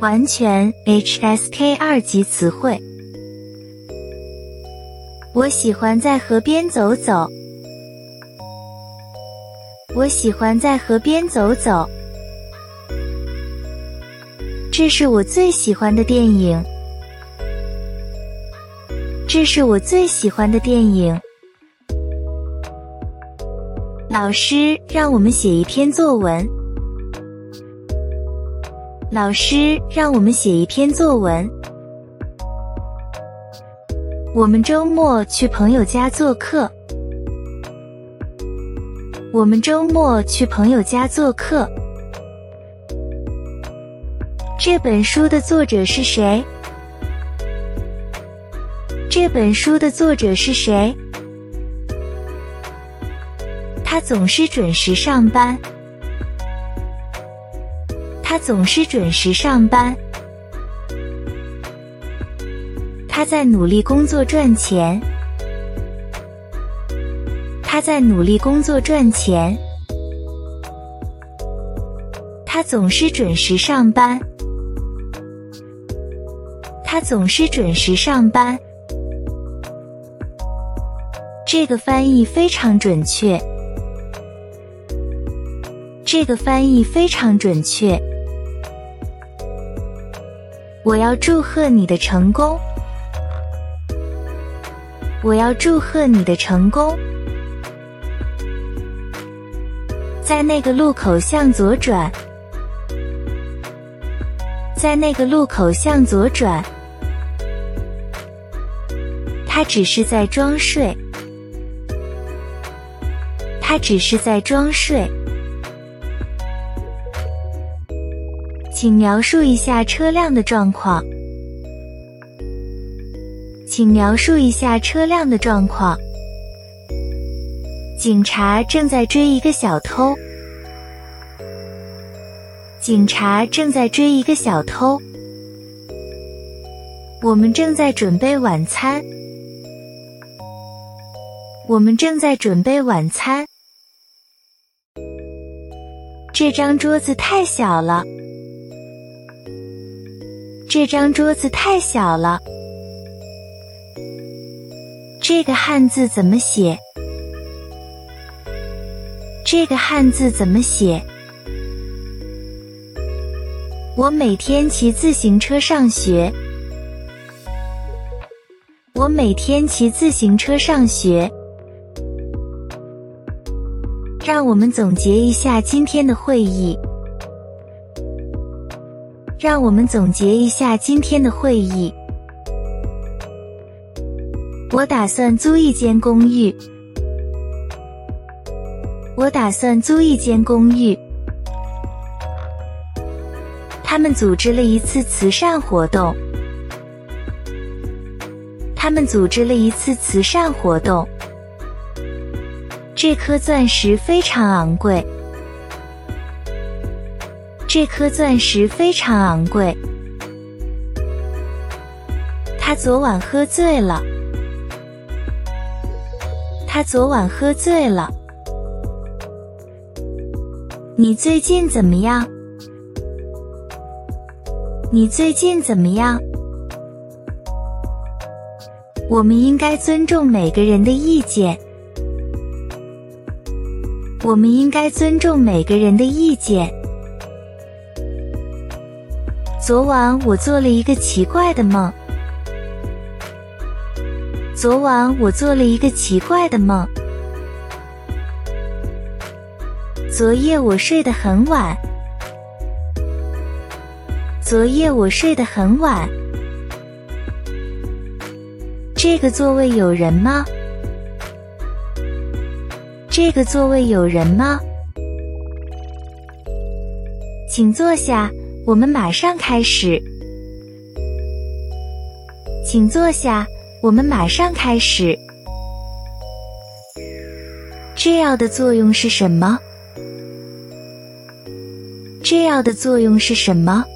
完全 HSK 二级词汇。我喜欢在河边走走。我喜欢在河边走走。这是我最喜欢的电影。这是我最喜欢的电影。老师让我们写一篇作文。老师让我们写一篇作文。我们周末去朋友家做客。我们周末去朋友家做客。这本书的作者是谁？这本书的作者是谁？他总是准时上班。总是准时上班。他在努力工作赚钱。他在努力工作赚钱。他总是准时上班。他总是准时上班。这个翻译非常准确。这个翻译非常准确。我要祝贺你的成功！我要祝贺你的成功！在那个路口向左转，在那个路口向左转。他只是在装睡，他只是在装睡。请描述一下车辆的状况。请描述一下车辆的状况。警察正在追一个小偷。警察正在追一个小偷。我们正在准备晚餐。我们正在准备晚餐。这张桌子太小了。这张桌子太小了。这个汉字怎么写？这个汉字怎么写？我每天骑自行车上学。我每天骑自行车上学。让我们总结一下今天的会议。让我们总结一下今天的会议。我打算租一间公寓。我打算租一间公寓。他们组织了一次慈善活动。他们组织了一次慈善活动。这颗钻石非常昂贵。这颗钻石非常昂贵。他昨晚喝醉了。他昨晚喝醉了。你最近怎么样？你最近怎么样？我们应该尊重每个人的意见。我们应该尊重每个人的意见。昨晚我做了一个奇怪的梦。昨晚我做了一个奇怪的梦。昨夜我睡得很晚。昨夜我睡得很晚。这个座位有人吗？这个座位有人吗？请坐下。我们马上开始，请坐下。我们马上开始。这样的作用是什么？这样的作用是什么？